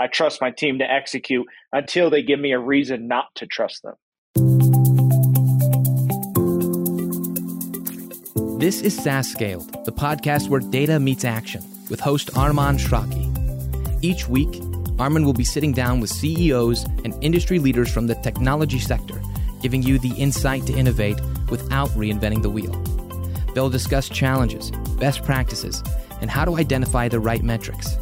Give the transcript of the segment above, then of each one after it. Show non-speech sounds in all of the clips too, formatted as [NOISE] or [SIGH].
I trust my team to execute until they give me a reason not to trust them. This is SaaS Scaled, the podcast where data meets action, with host Arman Eshraghi. Each week, Arman will be sitting down with CEOs and industry leaders from the technology sector, giving you the insight to innovate without reinventing the wheel. They'll discuss challenges, best practices, and how to identify the right metrics.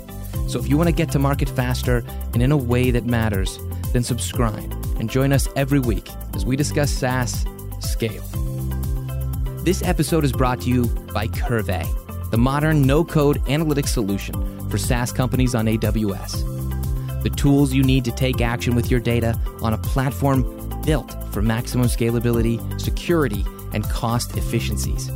So if you want to get to market faster and in a way that matters, then subscribe and join us every week as we discuss SaaS scale. This episode is brought to you by Qrvey, the modern no code analytics solution for SaaS companies on AWS. The tools you need to take action with your data on a platform built for maximum scalability, security, and cost efficiencies.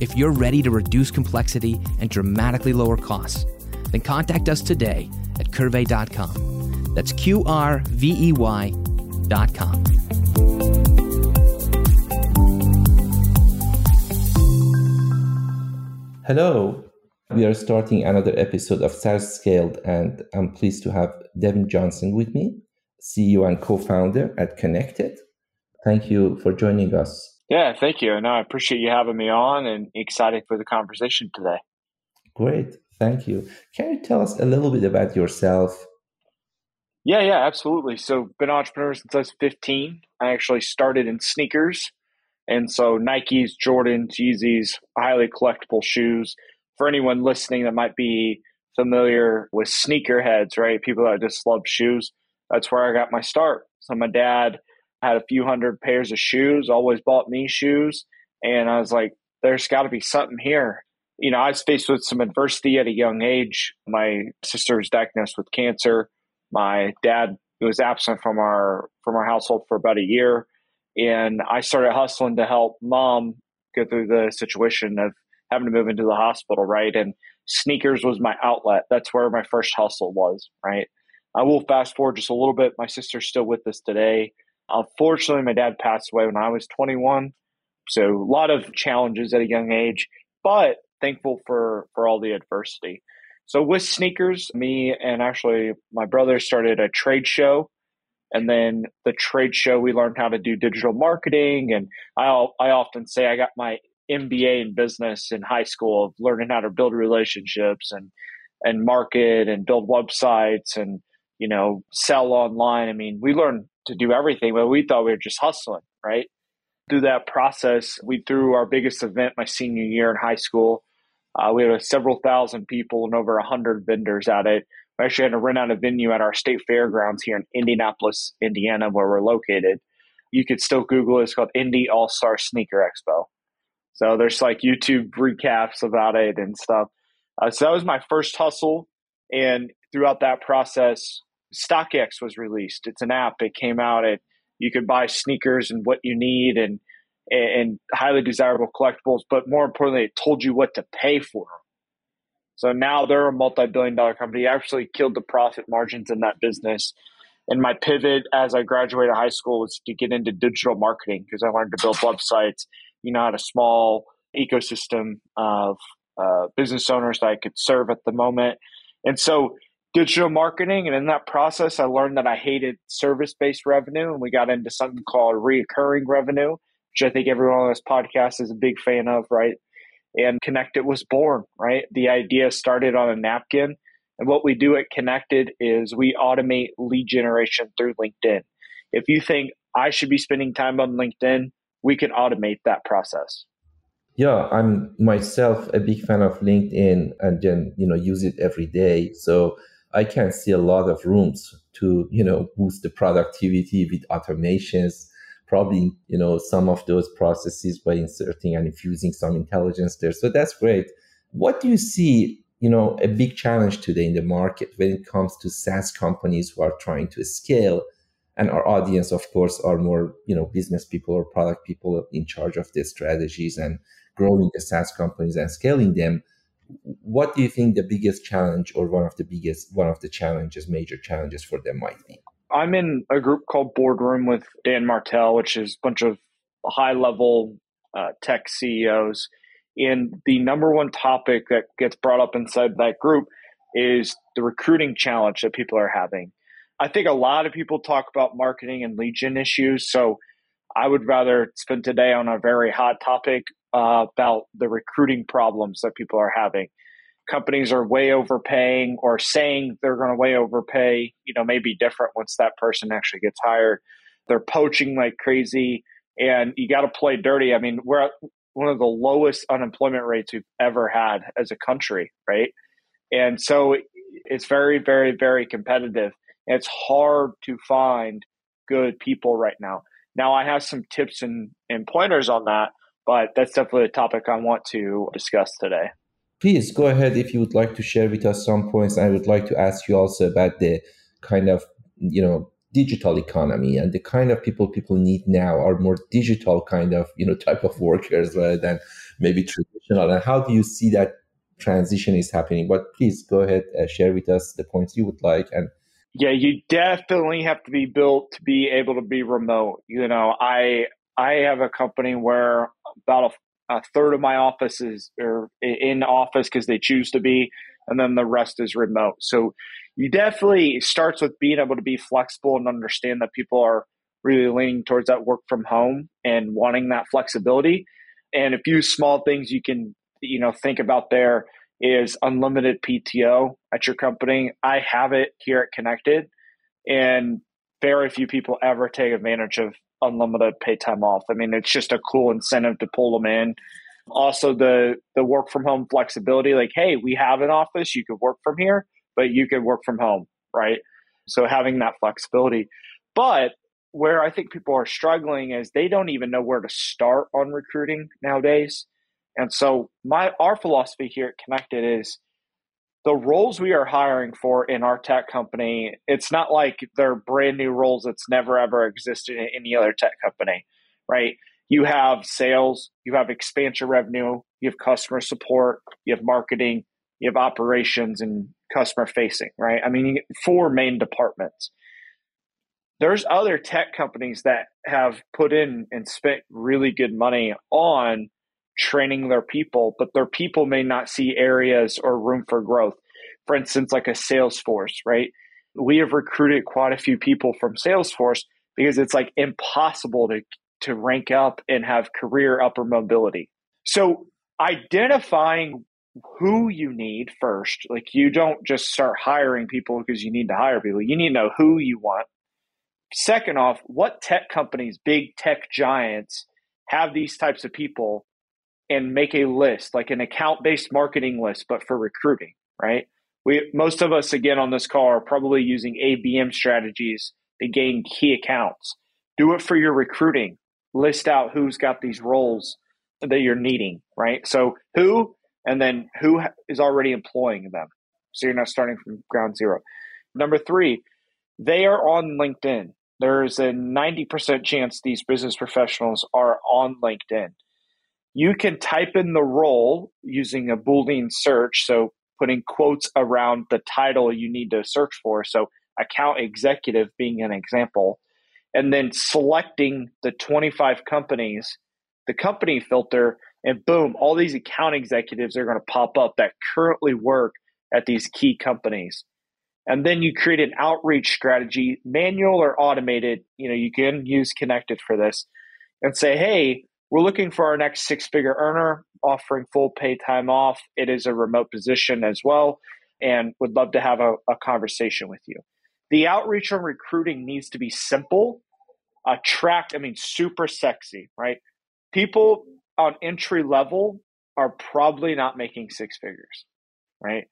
If you're ready to reduce complexity and dramatically lower costs, then contact us today at qrvey.com. That's Q R V E Y.com. Hello. We are starting another episode of SaaS Scaled, and I'm pleased to have Devin Johnson with me, CEO and co founder at Kennected. Thank you for joining us. Yeah, thank you. And I appreciate you having me on and excited for the conversation today. Great. Thank you. Can you tell us a little bit about yourself? Yeah, yeah, absolutely. So, been an entrepreneur since I was 15. I actually started in sneakers. And so, Nikes, Jordans, Yeezys, highly collectible shoes. For anyone listening that might be familiar with sneakerheads, right? People that just love shoes. That's where I got my start. So, my dad had a few hundred pairs of shoes, always bought me shoes. And I was like, there's got to be something here. You know, I was faced with some adversity at a young age. My sister was diagnosed with cancer. My dad was absent from our from our household for about a year, and I started hustling to help mom get through the situation of having to move into the hospital. Right, and sneakers was my outlet. That's where my first hustle was. Right. I will fast forward just a little bit. My sister's still with us today. Unfortunately, my dad passed away when I was 21. So a lot of challenges at a young age, but thankful for for all the adversity. So with sneakers, me and actually my brother started a trade show, and then the trade show we learned how to do digital marketing. And I I often say I got my MBA in business in high school of learning how to build relationships and and market and build websites and you know sell online. I mean, we learned to do everything, but we thought we were just hustling, right? Through that process, we threw our biggest event my senior year in high school. Uh, we had several thousand people and over a hundred vendors at it. We actually had to rent out a venue at our state fairgrounds here in Indianapolis, Indiana, where we're located. You could still Google it. It's called Indy All Star Sneaker Expo. So there's like YouTube recaps about it and stuff. Uh, so that was my first hustle. And throughout that process, StockX was released. It's an app. It came out. It you could buy sneakers and what you need and and highly desirable collectibles, but more importantly, it told you what to pay for them. So now they're a multi-billion dollar company. I actually killed the profit margins in that business. And my pivot as I graduated high school was to get into digital marketing because I learned to build websites. You know, I had a small ecosystem of uh, business owners that I could serve at the moment. And so digital marketing. And in that process, I learned that I hated service based revenue. And we got into something called reoccurring revenue, which I think everyone on this podcast is a big fan of, right? And Kennected was born, right? The idea started on a napkin. And what we do at Kennected is we automate lead generation through LinkedIn. If you think I should be spending time on LinkedIn, we can automate that process. Yeah, I'm myself a big fan of LinkedIn and then, you know, use it every day. So I can see a lot of rooms to, you know, boost the productivity with automations, probably, you know, some of those processes by inserting and infusing some intelligence there. So that's great. What do you see, you know, a big challenge today in the market when it comes to SaaS companies who are trying to scale? And our audience, of course, are more, you know, business people or product people in charge of the strategies and growing the SaaS companies and scaling them what do you think the biggest challenge or one of the biggest one of the challenges major challenges for them might be i'm in a group called boardroom with dan martell which is a bunch of high level uh, tech ceos and the number one topic that gets brought up inside that group is the recruiting challenge that people are having. I think a lot of people talk about marketing and lead gen issues. So I would rather spend today on a very hot topic uh, about the recruiting problems that people are having. Companies are way overpaying or saying they're going to way overpay, you know, may be different once that person actually gets hired. They're poaching like crazy and you got to play dirty. I mean, we're at one of the lowest unemployment rates we've ever had as a country, right? And so it's very, very, very competitive. It's hard to find good people right now. Now, I have some tips and, and pointers on that, but that's definitely a topic I want to discuss today. Please go ahead if you would like to share with us some points. I would like to ask you also about the kind of, you know, digital economy and the kind of people people need now are more digital kind of, you know, [LAUGHS] type of workers rather than maybe traditional. And how do you see that transition is happening? But please go ahead, uh, share with us the points you would like and yeah, you definitely have to be built to be able to be remote. You know, I I have a company where about a, a third of my office is or in office because they choose to be, and then the rest is remote. So you definitely starts with being able to be flexible and understand that people are really leaning towards that work from home and wanting that flexibility. And a few small things you can you know think about there is unlimited PTO at your company. I have it here at Kennected, and very few people ever take advantage of unlimited pay time off. I mean, it's just a cool incentive to pull them in. Also, the the work from home flexibility, like, hey, we have an office, you could work from here, but you could work from home, right? So having that flexibility. But where I think people are struggling is they don't even know where to start on recruiting nowadays. And so my our philosophy here at Kennected is the roles we are hiring for in our tech company, it's not like they're brand new roles that's never ever existed in any other tech company, right? You have sales, you have expansion revenue, you have customer support, you have marketing, you have operations and customer facing, right? I mean, four main departments. There's other tech companies that have put in and spent really good money on training their people, but their people may not see areas or room for growth. For instance, like a Salesforce, right? We have recruited quite a few people from Salesforce because it's like impossible to, to rank up and have career upper mobility. So identifying who you need first, like you don't just start hiring people because you need to hire people. You need to know who you want. Second off, what tech companies, big tech giants, have these types of people and make a list, like an account based marketing list, but for recruiting, right? We, most of us, again, on this call are probably using ABM strategies to gain key accounts. Do it for your recruiting. List out who's got these roles that you're needing, right? So who, and then who is already employing them. So you're not starting from ground zero. Number three, they are on LinkedIn. There's a 90% chance these business professionals are on LinkedIn you can type in the role using a Boolean search. So putting quotes around the title you need to search for. So account executive being an example. And then selecting the 25 companies, the company filter, and boom, all these account executives are going to pop up that currently work at these key companies. And then you create an outreach strategy, manual or automated. You know, you can use Kennected for this and say, hey, we're looking for our next six figure earner, offering full pay time off. It is a remote position as well, and would love to have a, a conversation with you. The outreach on recruiting needs to be simple, attract, I mean, super sexy, right? People on entry level are probably not making six figures, right?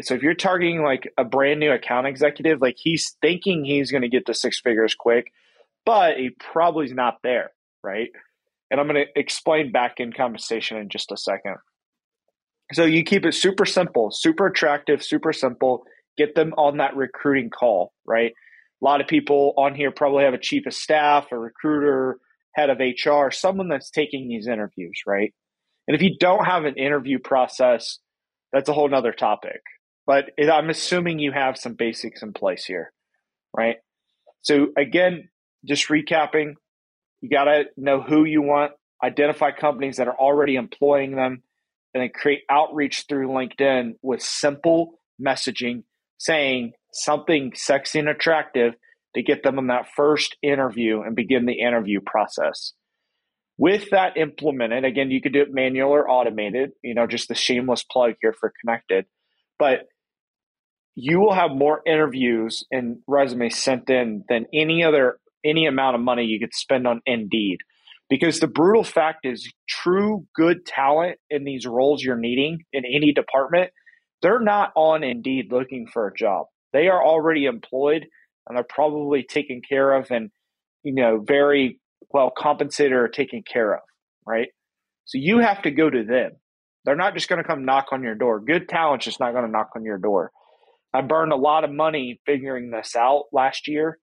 So if you're targeting like a brand new account executive, like he's thinking he's going to get to six figures quick, but he probably is not there, right? And I'm going to explain back in conversation in just a second. So you keep it super simple, super attractive, super simple. Get them on that recruiting call, right? A lot of people on here probably have a chief of staff, a recruiter, head of HR, someone that's taking these interviews, right? And if you don't have an interview process, that's a whole nother topic. But I'm assuming you have some basics in place here, right? So again, just recapping, you got to know who you want, identify companies that are already employing them, and then create outreach through LinkedIn with simple, messaging saying something sexy and attractive to get them in that first interview and begin the interview process. With that implemented, again, you could do it manual or automated, you know, just the shameless plug here for Kennected. But you will have more interviews and resumes sent in than any other any amount of money you could spend on Indeed. Because the brutal fact is true good talent in these roles you're needing in any department, they're not on Indeed looking for a job. They are already employed and they're probably taken care of and you know very well compensated or taken care of, right? So you have to go to them. They're not just going to come knock on your door. Good talent's just not going to knock on your door. I burned a lot of money figuring this out last year,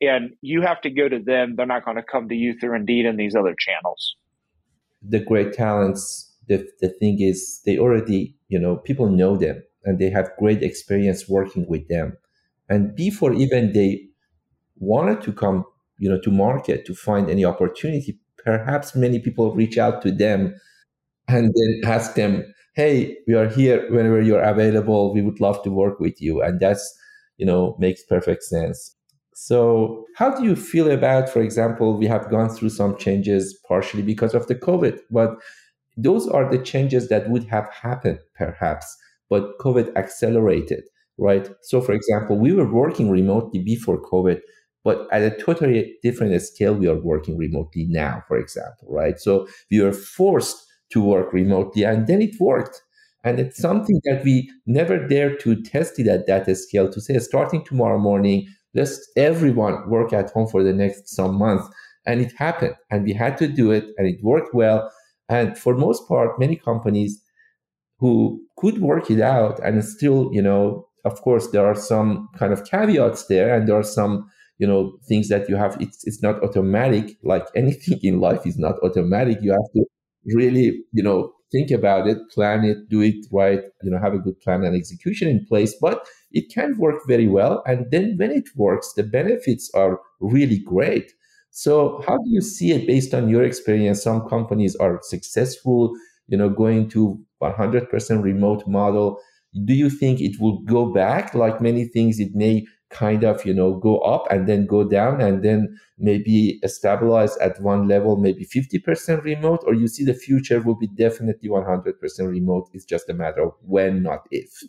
and you have to go to them. They're not going to come to you through Indeed and these other channels. The great talents, the, the thing is, they already, you know, people know them and they have great experience working with them. And before even they wanted to come, you know, to market to find any opportunity, perhaps many people reach out to them and then ask them, hey, we are here whenever you're available. We would love to work with you. And that's, you know, makes perfect sense. So, how do you feel about, for example, we have gone through some changes partially because of the COVID, but those are the changes that would have happened perhaps, but COVID accelerated, right? So, for example, we were working remotely before COVID, but at a totally different scale, we are working remotely now, for example, right? So, we were forced to work remotely. And then it worked. And it's something that we never dare to test it at that scale to say, starting tomorrow morning, let's everyone work at home for the next some months. And it happened. And we had to do it and it worked well. And for most part, many companies who could work it out and still, you know, of course, there are some kind of caveats there and there are some you know things that you have it's it's not automatic like anything in life is not automatic you have to really, you know, think about it, plan it, do it right, you know, have a good plan and execution in place. But it can work very well. And then when it works, the benefits are really great. So how do you see it based on your experience? Some companies are successful, you know, going to 100% remote model. Do you think it will go back? Like many things, it may kind of you know go up and then go down and then maybe stabilize at one level maybe 50% remote or you see the future will be definitely 100% remote it's just a matter of when not if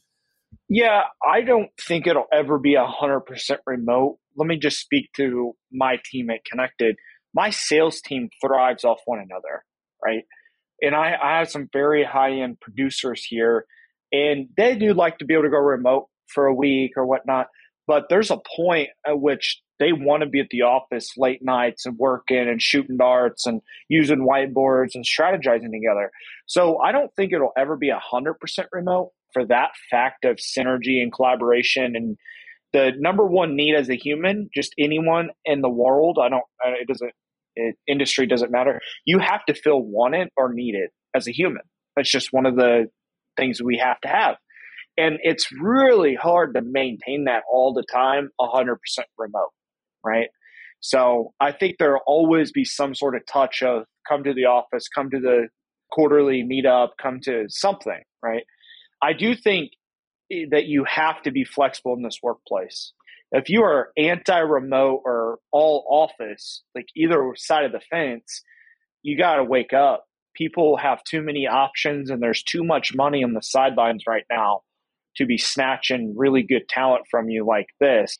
yeah i don't think it'll ever be 100% remote. Let me just speak to my team at Kennected. My sales team thrives off one another right? And i, I have some very high-end producers here and they do like to be able to go remote for a week or whatnot but there's a point at which they want to be at the office late nights and working and shooting darts and using whiteboards and strategizing together. So I don't think it'll ever be 100% remote for that fact of synergy and collaboration and the number one need as a human, just anyone in the world, I don't, it doesn't, it, industry doesn't matter. You have to feel wanted or needed as a human. That's just one of the things we have to have. And it's really hard to maintain that all the time, 100% remote, right? So I think there'll always be some sort of touch of come to the office, come to the quarterly meetup, come to something, right? I do think that you have to be flexible in this workplace. If you are anti remote or all office, like either side of the fence, you got to wake up. People have too many options and there's too much money on the sidelines right now to be snatching really good talent from you like this,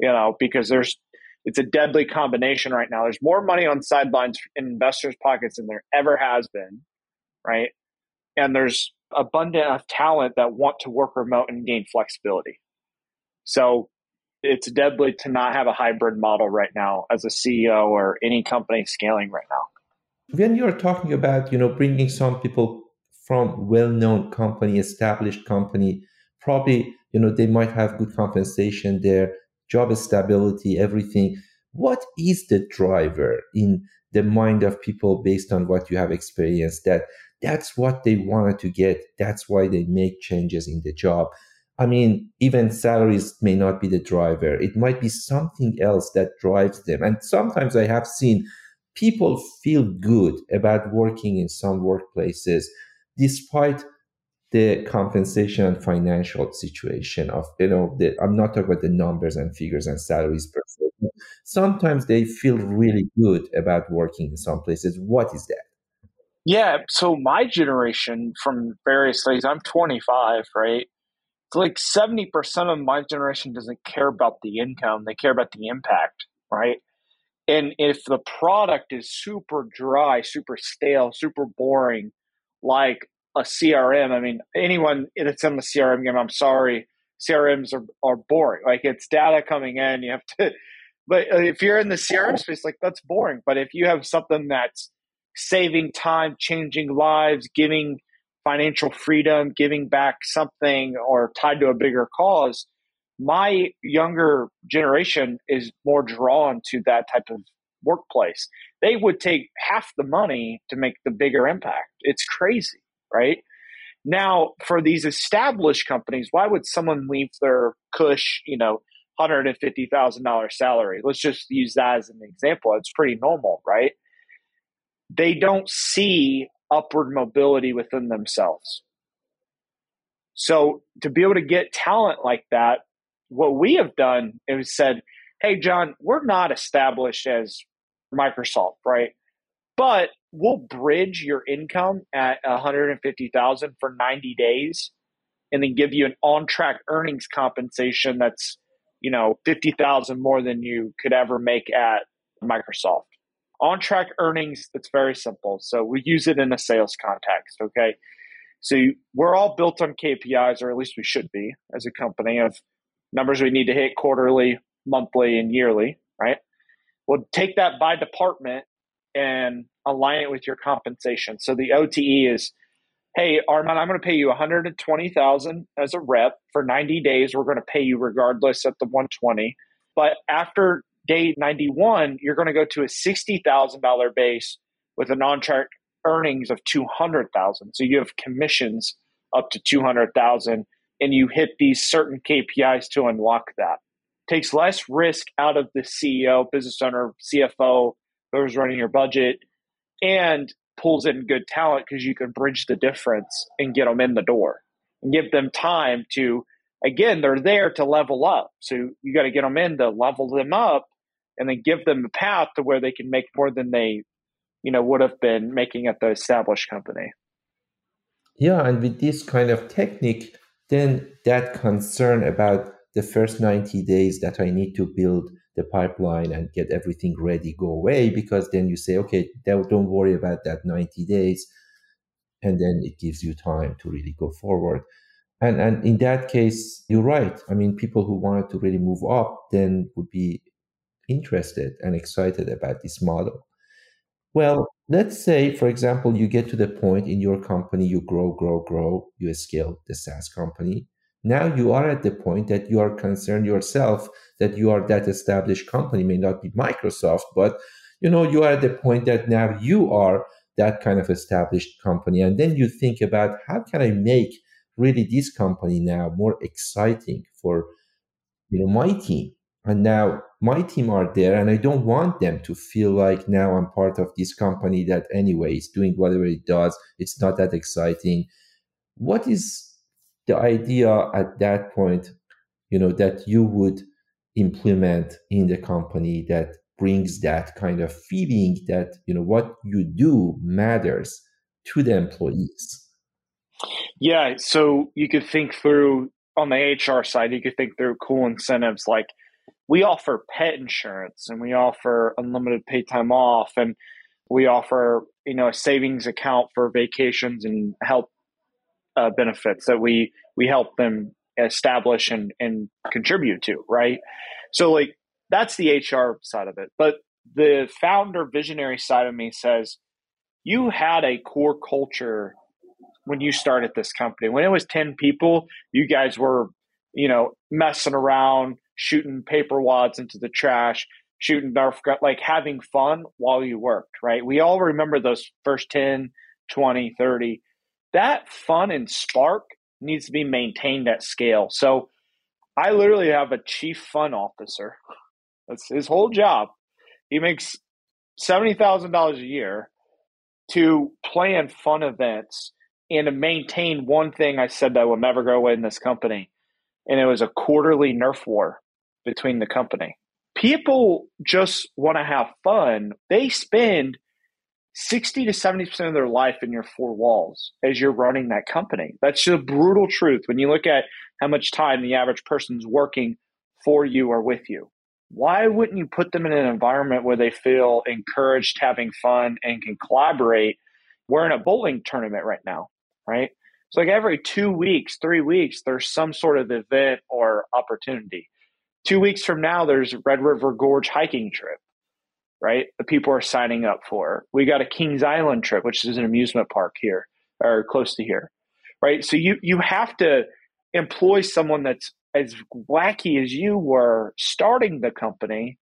you know, because there's it's a deadly combination right now. There's more money on sidelines in investors' pockets than there ever has been, right? And there's abundant of talent that want to work remote and gain flexibility. So it's deadly to not have a hybrid model right now as a CEO or any company scaling right now. When you're talking about, you know, bringing some people from well-known company, established company probably you know they might have good compensation there job stability everything what is the driver in the mind of people based on what you have experienced that that's what they wanted to get. That's why they make changes in the job. I mean even salaries may not be the driver. It might be something else that drives them. And sometimes i have seen people feel good about working in some workplaces despite the compensation and financial situation of you know the, i'm not talking about the numbers and figures and salaries per se sometimes they feel really good about working in some places. What is that yeah so my generation from various things i'm 25 right it's like 70% of my generation doesn't care about the income they care about the impact right and if the product is super dry super stale super boring like a CRM. I mean, anyone that's in the CRM game, I'm sorry, CRMs are, are boring. Like it's data coming in, you have to. [LAUGHS] But if you're in the CRM space, like that's boring. But if you have something that's saving time, changing lives, giving financial freedom, giving back something, or tied to a bigger cause, my younger generation is more drawn to that type of workplace. They would take half the money to make the bigger impact. It's crazy right? Now, for these established companies, why would someone leave their cush, you know, $150,000 salary? Let's just use that as an example. It's pretty normal, right? They don't see upward mobility within themselves. So, to be able to get talent like that, what we have done is said, hey, John, we're not established as Microsoft, right? But we'll bridge your income at 150,000 for 90 days and then give you an on-track earnings compensation that's, you know, 50,000 more than you could ever make at Microsoft. On-track earnings, it's very simple. So we use it in a sales context, okay? So we're all built on KPIs, or at least we should be as a company of numbers we need to hit quarterly, monthly, and yearly, right? We'll take that by department and align it with your compensation. So the OTE is, hey, Arman, I'm going to pay you 120,000 as a rep for 90 days. We're going to pay you regardless at the 120. But after day 91, you're going to go to a $60,000 base with a non-track earnings of 200,000. So you have commissions up to 200,000 and you hit these certain KPIs to unlock that. Takes less risk out of the CEO, business owner, CFO, whoever's running your budget, and pulls in good talent because you can bridge the difference and get them in the door and give them time to again they're there to level up so you got to get them in to level them up and then give them a path to where they can make more than they you know would have been making at the established company. Yeah and with this kind of technique then that concern about the first 90 days that i need to build the pipeline and get everything ready go away because then you say okay don't worry about that 90 days and then it gives you time to really go forward. And and in that case you're right. I mean people who wanted to really move up then would be interested and excited about this model well let's say for example you get to the point in your company you grow grow grow you scale the saas company now you are at the point that you are concerned yourself that you are that established company, may not be Microsoft, but you know, you are at the point that now you are that kind of established company. And then you think about how can I make really this company now more exciting for you know my team. And now my team are there and I don't want them to feel like now I'm part of this company that anyway is doing whatever it does. It's not that exciting. What is the idea at that point, you know, that you would implement in the company that brings that kind of feeling that, you know, what you do matters to the employees. Yeah. So you could think through on the HR side, you could think through cool incentives like we offer pet insurance and we offer unlimited paid time off and we offer you know a savings account for vacations and health uh, benefits that we we help them establish and and contribute to right? So like that's the hr side of it. But the founder visionary side of me says you had a core culture when you started this company. When it was 10 people you guys were you know messing around shooting paper wads into the trash shooting nerf gun like having fun while you worked right we all remember those first 10 20 30 that fun and spark needs to be maintained at scale. So I literally have a chief fun officer. That's his whole job. He makes $70,000 a year to plan fun events and to maintain one thing I said that will never go away in this company, and it was a quarterly Nerf war between the company. People just want to have fun. They spend 60 to 70% of their life in your four walls as you're running that company. That's the brutal truth when you look at how much time the average person's working for you or with you. Why wouldn't you put them in an environment where they feel encouraged, having fun, and can collaborate? We're in a bowling tournament right now, right? So, like every two weeks, three weeks, there's some sort of event or opportunity. Two weeks from now, there's Red River Gorge hiking trip right? The people are signing up for. We got a Kings Island trip, which is an amusement park here or close to here, right? So you you have to employ someone that's as wacky as you were starting the company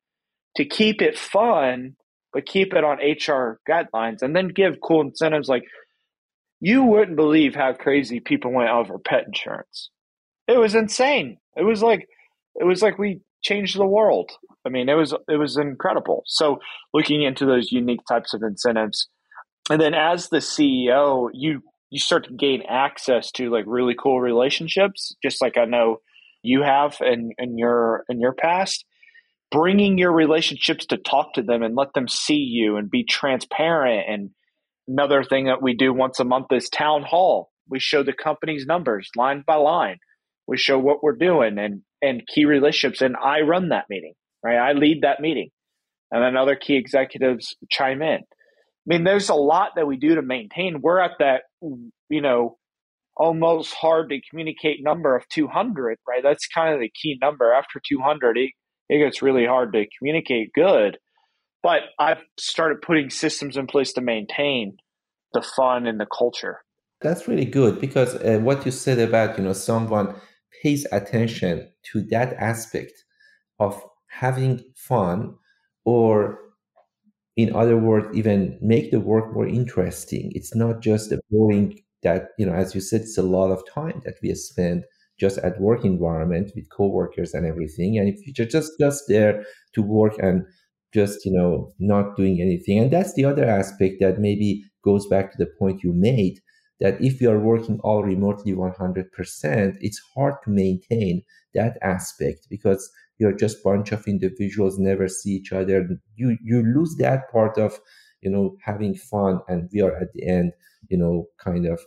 to keep it fun, but keep it on HR guidelines, and then give cool incentives like you wouldn't believe how crazy people went over pet insurance. It was insane. It was like it was like we changed the world. I mean, it was it was incredible. So looking into those unique types of incentives, and then as the CEO, you you start to gain access to like really cool relationships, just like I know you have in in your in your past. Bringing your relationships to talk to them and let them see you and be transparent. And another thing that we do once a month is town hall. We show the company's numbers line by line. We show what we're doing and and key relationships, and I run that meeting right? I lead that meeting, and then other key executives chime in. I mean, there's a lot that we do to maintain. We're at that, you know, almost hard to communicate number of 200, right? That's kind of the key number. After 200, it, it gets really hard to communicate good. But I've started putting systems in place to maintain the fun and the culture. That's really good because uh, what you said about, you know, someone pays attention to that aspect of having fun or in other words even make the work more interesting. It's not just a boring that you know as you said it's a lot of time that we spend just at work environment with coworkers and everything. And if you're just just there to work and just you know not doing anything. And that's the other aspect that maybe goes back to the point you made that if you are working all remotely 100% it's hard to maintain that aspect because you're just bunch of individuals never see each other. You you lose that part of you know having fun and we are at the end you know kind of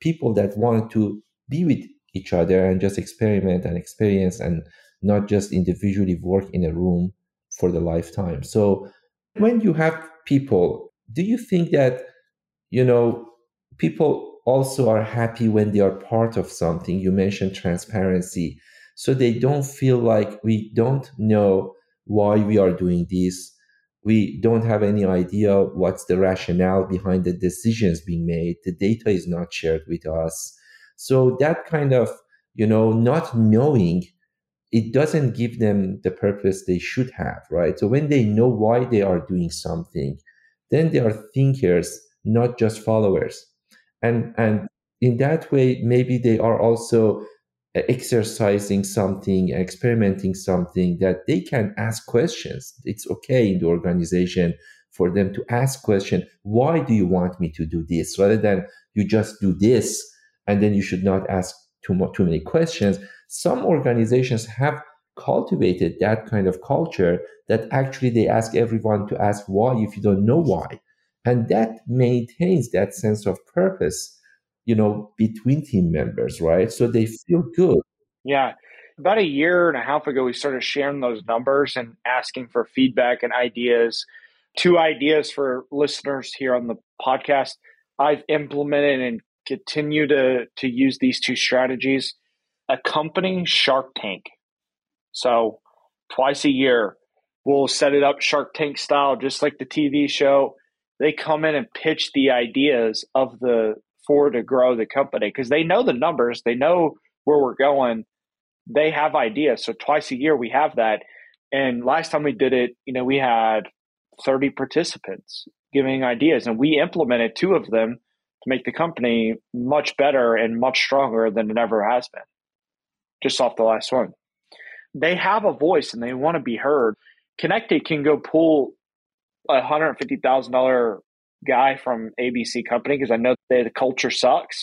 people that want to be with each other and just experiment and experience and not just individually work in a room for the lifetime. So when you have people do you think that you know people also are happy when they are part of something. You mentioned transparency. So they don't feel like we don't know why we are doing this. We don't have any idea what's the rationale behind the decisions being made. The data is not shared with us. So that kind of you know not knowing it doesn't give them the purpose they should have right? So when they know why they are doing something then they are thinkers not just followers and and in that way maybe they are also exercising something, experimenting something that they can ask questions. It's okay in the organization for them to ask question, why do you want me to do this? Rather than you just do this and then you should not ask too much, too many questions. Some organizations have cultivated that kind of culture that actually they ask everyone to ask why if you don't know why. And that maintains that sense of purpose you know, between team members, right? So they feel good. Yeah. About a year and a half ago, we started sharing those numbers and asking for feedback and ideas. Two ideas for listeners here on the podcast. I've implemented and continue to, to use these two strategies. Accompanying Shark Tank. So twice a year, we'll set it up Shark Tank style, just like the TV show. They come in and pitch the ideas of the for to grow the company because they know the numbers, they know where we're going, they have ideas. So twice a year we have that. And last time we did it, you know, we had 30 participants giving ideas and we implemented two of them to make the company much better and much stronger than it ever has been. Just off the last one. They have a voice and they want to be heard. Kennected can go pull a hundred fifty thousand dollar guy from ABC company because I know they, the culture sucks.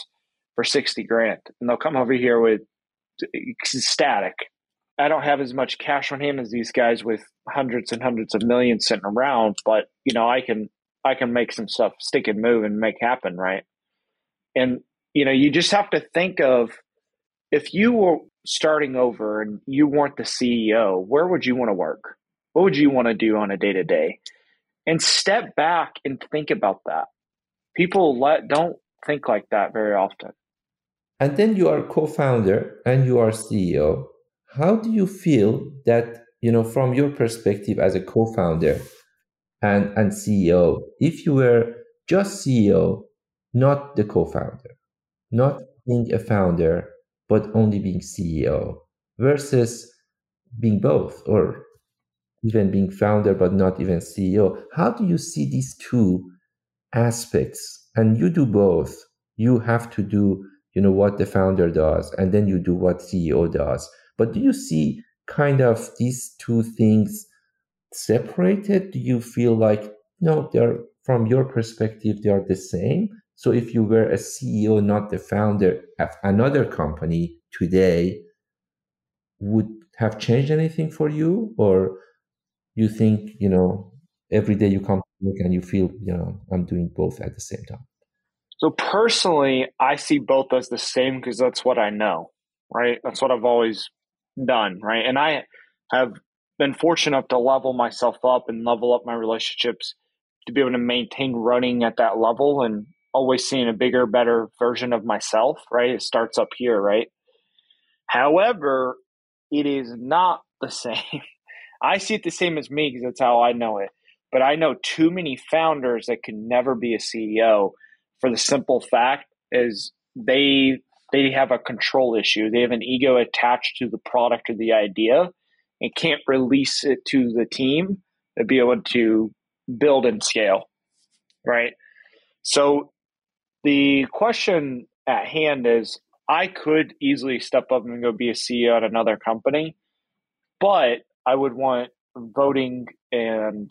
for 60 grand and they'll come over here with ecstatic. I don't have as much cash on hand as these guys with hundreds and hundreds of millions sitting around, but you know, I can I can make some stuff stick and move and make happen, right? And you know, you just have to think of if you were starting over and you weren't the CEO, where would you want to work? What would you want to do on a day to day? And step back and think about that. People let don't think like that very often. And then you are co-founder and you are CEO. How do you feel that, you know, from your perspective as a co-founder and, and CEO, if you were just CEO, not the co-founder, not being a founder, but only being CEO versus being both or even being founder but not even CEO. How do you see these two aspects? And you do both. You have to do, you know, what the founder does, and then you do what CEO does. But do you see kind of these two things separated? Do you feel like no, they're from your perspective, they are the same? So if you were a CEO, not the founder of another company today, would have changed anything for you? Or you think, you know, every day you come to work and you feel, you know, I'm doing both at the same time? So personally, I see both as the same because that's what I know, right? That's what I've always done, right? And I have been fortunate enough to level myself up and level up my relationships to be able to maintain running at that level and always seeing a bigger, better version of myself, right? It starts up here, right? However, it is not the [LAUGHS] same. I see it the same as me because that's how I know it. But I know too many founders that can never be a CEO for the simple fact is they they have a control issue. They have an ego attached to the product or the idea and can't release it to the team to be able to build and scale. Right. So the question at hand is I could easily step up and go be a CEO at another company, but I would want voting and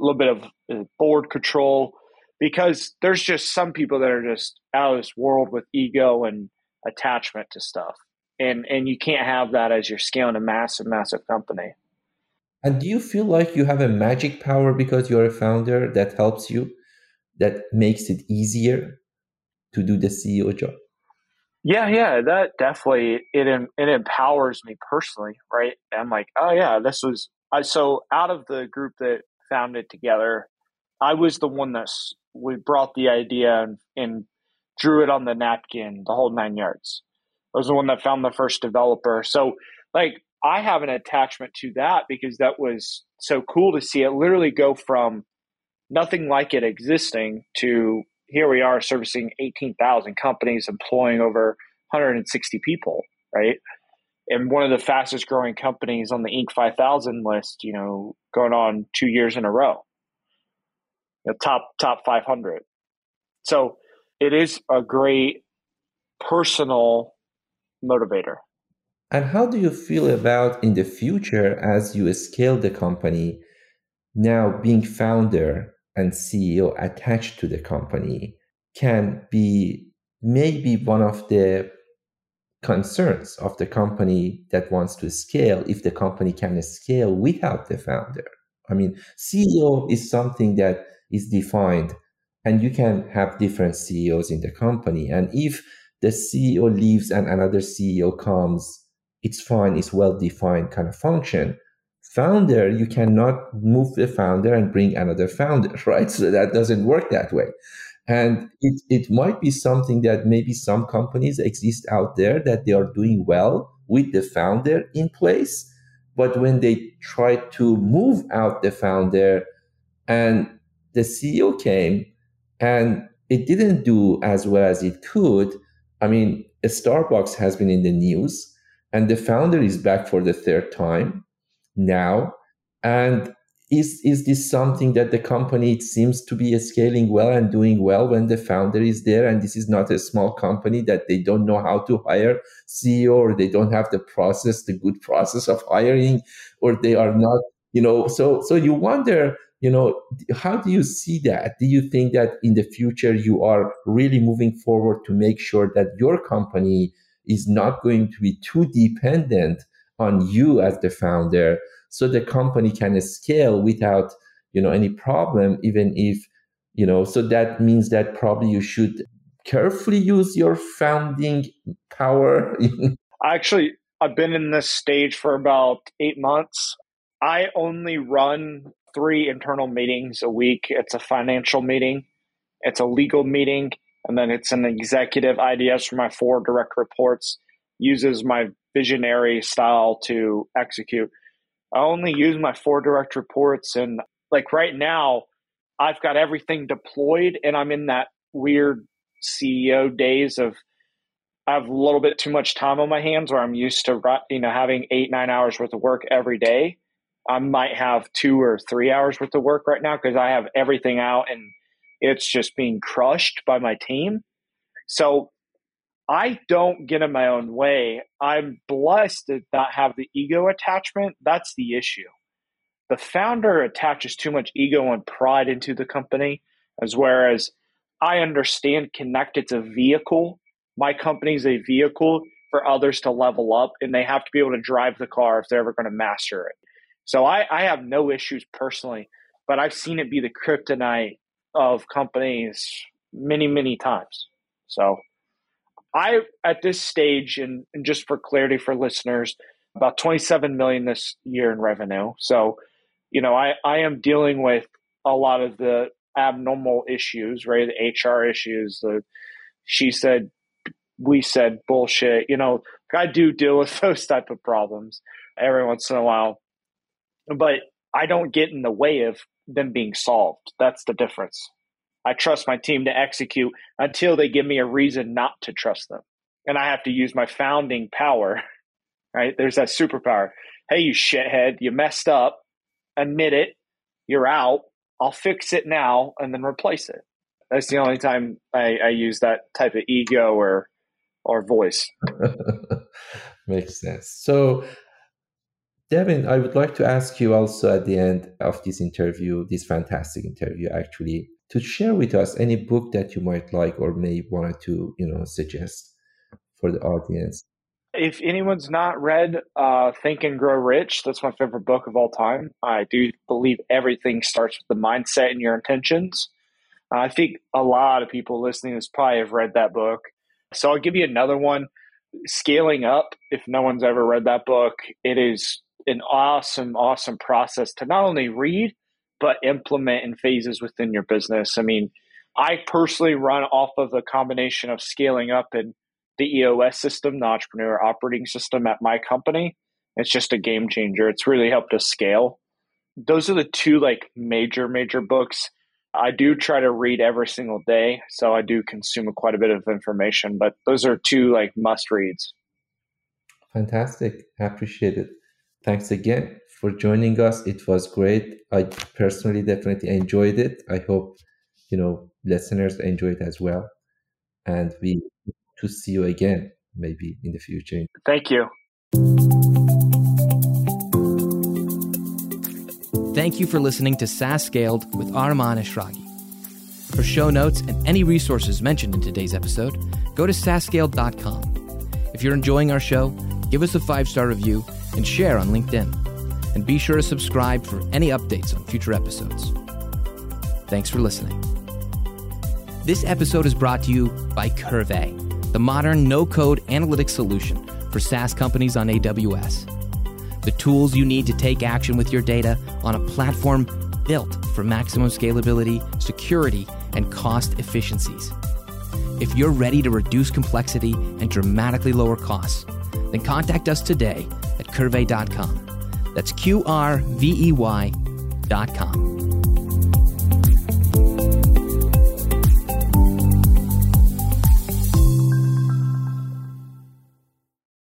a little bit of uh, board control because there's just some people that are just out of this world with ego and attachment to stuff. And and you can't have that as you're scaling a massive, massive company. And do you feel like you have a magic power because you're a founder that helps you, that makes it easier to do the CEO job? Yeah, yeah, that definitely it it empowers me personally, right? I'm like, oh yeah, this was I so out of the group that founded it together, I was the one that we brought the idea and, and drew it on the napkin, the whole nine yards. I was the one that found the first developer. So like I have an attachment to that because that was so cool to see it literally go from nothing like it existing to here we are servicing 18,000 companies, employing over 160 people, right? And one of the fastest growing companies on the Inc. 5000 list, you know, going on two years in a row, top top 500. So it is a great personal motivator. And how do you feel about in the future as you scale the company, now being founder and CEO attached to the company can be maybe one of the concerns of the company that wants to scale if the company can scale without the founder. I mean, CEO is something that is defined and you can have different CEOs in the company. And if the CEO leaves and another CEO comes, it's fine, it's well defined kind of function founder, you cannot move the founder and bring another founder, [LAUGHS] right? So that doesn't work that way. And it, it might be something that maybe some companies exist out there that they are doing well with the founder in place. But when they try to move out the founder and the CEO came and it didn't do as well as it could, I mean, Starbucks has been in the news and the founder is back for the third time now? And is, is this something that the company seems to be scaling well and doing well when the founder is there? And this is not a small company that they don't know how to hire CEO or they don't have the process, the good process of hiring, or they are not, you know, so, so you wonder you know, how do you see that? Do you think that in the future you are really moving forward to make sure that your company is not going to be too dependent on you as the founder so the company can scale without, you know, any problem, even if, you know, so that means that probably you should carefully use your founding power. [LAUGHS] Actually, I've been in this stage for about eight months. I only run three internal meetings a week. It's a financial meeting, it's a legal meeting, and then it's an executive IDS for my four direct reports. Uses my visionary style to execute. I only use my four direct reports, and like right now, I've got everything deployed, and I'm in that weird CEO days of I have a little bit too much time on my hands where I'm used to you know having eight nine hours worth of work every day I might have two or three hours worth of work right now because I have everything out and it's just being crushed by my team. So I don't get in my own way. I'm blessed to not have the ego attachment. That's the issue. The founder attaches too much ego and pride into the company, as whereas I understand Kennected it's a vehicle. My company's a vehicle for others to level up, and they have to be able to drive the car if they're ever going to master it. So I, I have no issues personally, but I've seen it be the kryptonite of companies many, many times. So I, at this stage, and, and just for clarity for listeners, about 27 million this year in revenue. So, you know, I, I am dealing with a lot of the abnormal issues, right? The HR issues, the she said, we said bullshit. You know, I do deal with [LAUGHS] those type of problems every once in a while but I don't get in the way of them being solved. That's the difference. I trust my team to execute until they give me a reason not to trust them. And I have to use my founding power, [LAUGHS] right? There's that superpower. Hey, you shithead, you messed up, admit it, you're out. I'll fix it now and then replace it. That's the only time I, I use that type of ego or or voice. [LAUGHS] Makes sense. So Devin, I would like to ask you also at the end of this interview, this fantastic interview actually, to share with us any book that you might like or may want to, you know, suggest for the audience. If anyone's not read uh, Think and Grow Rich, that's my favorite book of all time. I do believe everything starts with the mindset and your intentions. I think a lot of people listening to this probably have read that book. So I'll give you another one. Scaling Up, if no one's ever read that book, it is an awesome, awesome process to not only read, but implement in phases within your business. I mean, I personally run off of a combination of scaling up and the EOS system, the entrepreneur operating system at my company. It's just a game changer. It's really helped us scale. Those are the two like major, major books. I do try to read every single day, so I do consume quite a bit of information, but those are two like must reads. Fantastic. I appreciate it. Thanks again for joining us. It was great. I personally definitely enjoyed it. I hope you know listeners enjoy it as well. And we to see you again maybe in the future. Thank you. Thank you for listening to SaaS Scaled with Arman Eshraghi. For show notes and any resources mentioned in today's episode, go to saasscaled.com. If you're enjoying our show, give us a five star review and share on LinkedIn. And be sure to subscribe for any updates on future episodes. Thanks for listening. This episode is brought to you by Qrvey, the modern no code analytics solution for SaaS companies on AWS. The tools you need to take action with your data on a platform built for maximum scalability, security, and cost efficiencies. If you're ready to reduce complexity and dramatically lower costs, then contact us today at qrvey.com. That's Q R V E Y dot Y.com.